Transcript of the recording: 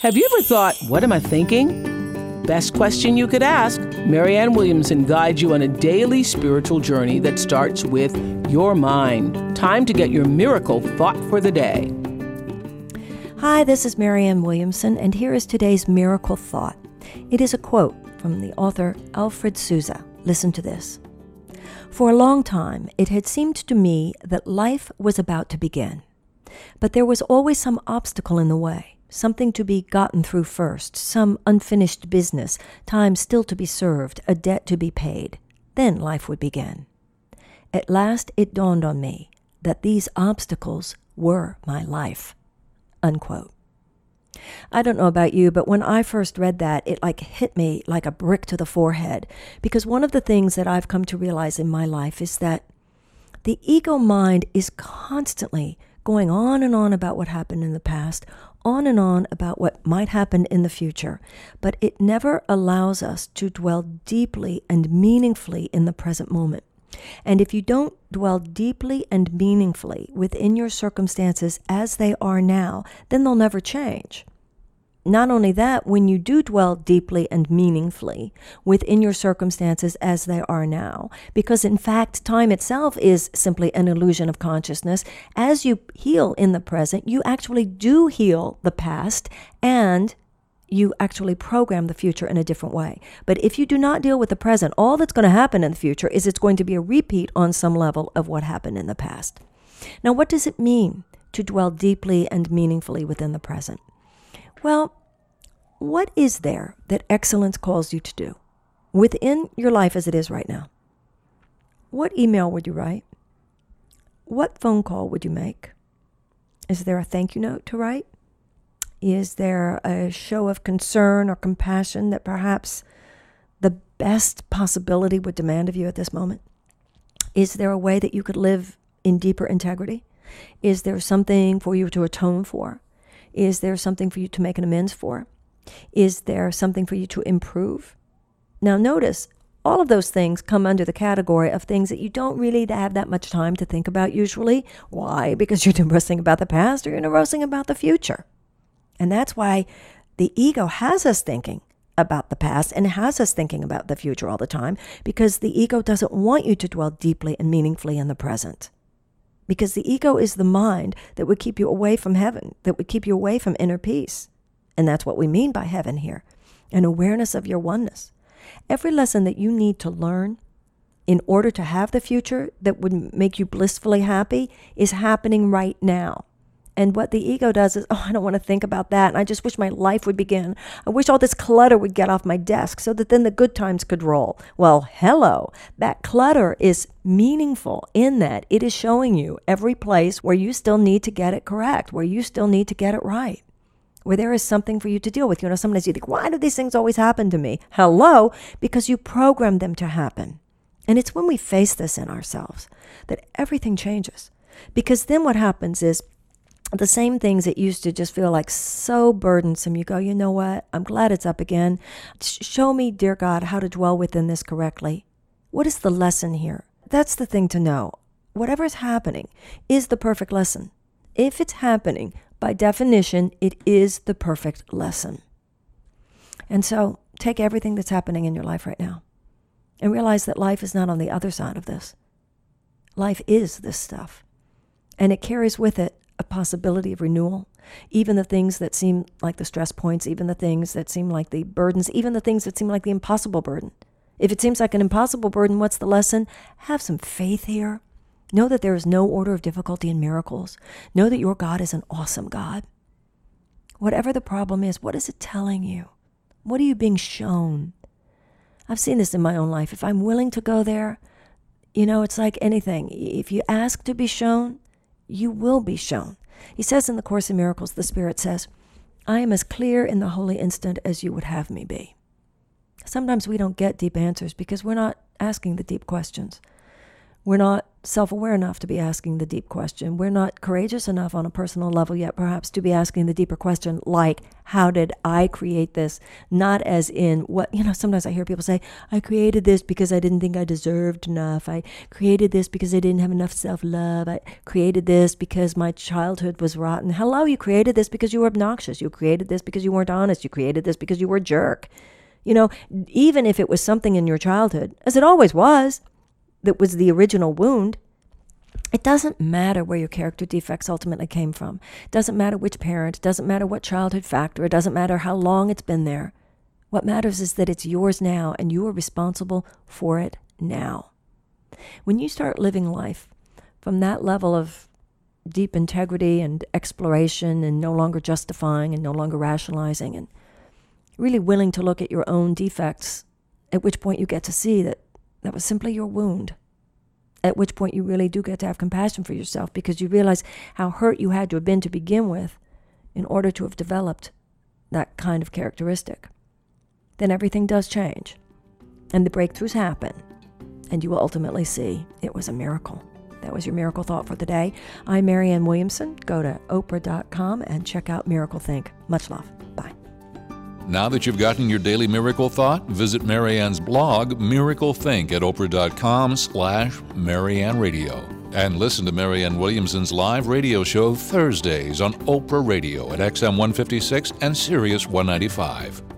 Have you ever thought, what am I thinking? Best question you could ask. Marianne Williamson guides you on a daily spiritual journey that starts with your mind. Time to get your miracle thought for the day. Hi, this is Marianne Williamson, and here is today's miracle thought. It is a quote from the author Alfred Souza. Listen to this. For a long time, it had seemed to me that life was about to begin. But there was always some obstacle in the way, something to be gotten through first, some unfinished business, time still to be served, a debt to be paid. Then life would begin. At last it dawned on me that these obstacles were my life. Unquote. I don't know about you, but when I first read that, it like hit me like a brick to the forehead. Because one of the things that I've come to realize in my life is that the ego mind is constantly going on and on about what happened in the past, on and on about what might happen in the future, but it never allows us to dwell deeply and meaningfully in the present moment. And if you don't dwell deeply and meaningfully within your circumstances as they are now, then they'll never change. Not only that, when you do dwell deeply and meaningfully within your circumstances as they are now, because in fact, time itself is simply an illusion of consciousness, as you heal in the present, you actually do heal the past and you actually program the future in a different way. But if you do not deal with the present, all that's going to happen in the future is it's going to be a repeat on some level of what happened in the past. Now, what does it mean to dwell deeply and meaningfully within the present? Well, what is there that excellence calls you to do within your life as it is right now? What email would you write? What phone call would you make? Is there a thank you note to write? Is there a show of concern or compassion that perhaps the best possibility would demand of you at this moment? Is there a way that you could live in deeper integrity? Is there something for you to atone for? Is there something for you to make an amends for? Is there something for you to improve? Now, notice all of those things come under the category of things that you don't really have that much time to think about usually. Why? Because you're neurosing about the past or you're neurosing about the future. And that's why the ego has us thinking about the past and has us thinking about the future all the time because the ego doesn't want you to dwell deeply and meaningfully in the present. Because the ego is the mind that would keep you away from heaven, that would keep you away from inner peace. And that's what we mean by heaven here an awareness of your oneness. Every lesson that you need to learn in order to have the future that would make you blissfully happy is happening right now. And what the ego does is, oh, I don't want to think about that. And I just wish my life would begin. I wish all this clutter would get off my desk so that then the good times could roll. Well, hello. That clutter is meaningful in that it is showing you every place where you still need to get it correct, where you still need to get it right where there is something for you to deal with. You know, sometimes you think, why do these things always happen to me? Hello, because you programmed them to happen. And it's when we face this in ourselves that everything changes. Because then what happens is the same things that used to just feel like so burdensome, you go, you know what? I'm glad it's up again. Show me, dear God, how to dwell within this correctly. What is the lesson here? That's the thing to know. Whatever is happening is the perfect lesson. If it's happening, by definition, it is the perfect lesson. And so take everything that's happening in your life right now and realize that life is not on the other side of this. Life is this stuff. And it carries with it a possibility of renewal. Even the things that seem like the stress points, even the things that seem like the burdens, even the things that seem like the impossible burden. If it seems like an impossible burden, what's the lesson? Have some faith here. Know that there is no order of difficulty in miracles. Know that your God is an awesome God. Whatever the problem is, what is it telling you? What are you being shown? I've seen this in my own life. If I'm willing to go there, you know, it's like anything. If you ask to be shown, you will be shown. He says in the Course in Miracles, the Spirit says, I am as clear in the holy instant as you would have me be. Sometimes we don't get deep answers because we're not asking the deep questions. We're not self aware enough to be asking the deep question. We're not courageous enough on a personal level yet, perhaps, to be asking the deeper question, like, how did I create this? Not as in what, you know, sometimes I hear people say, I created this because I didn't think I deserved enough. I created this because I didn't have enough self love. I created this because my childhood was rotten. Hello, you created this because you were obnoxious. You created this because you weren't honest. You created this because you were a jerk. You know, even if it was something in your childhood, as it always was, that was the original wound, it doesn't matter where your character defects ultimately came from. It doesn't matter which parent, it doesn't matter what childhood factor, it doesn't matter how long it's been there. What matters is that it's yours now and you are responsible for it now. When you start living life from that level of deep integrity and exploration and no longer justifying and no longer rationalizing and really willing to look at your own defects, at which point you get to see that that was simply your wound. At which point you really do get to have compassion for yourself because you realize how hurt you had to have been to begin with in order to have developed that kind of characteristic. Then everything does change and the breakthroughs happen, and you will ultimately see it was a miracle. That was your miracle thought for the day. I'm Marianne Williamson. Go to Oprah.com and check out Miracle Think. Much love. Now that you've gotten your daily miracle thought, visit Marianne's blog, Miracle Think, at oprah.com slash Marianne Radio. And listen to Marianne Williamson's live radio show Thursdays on Oprah Radio at XM 156 and Sirius 195.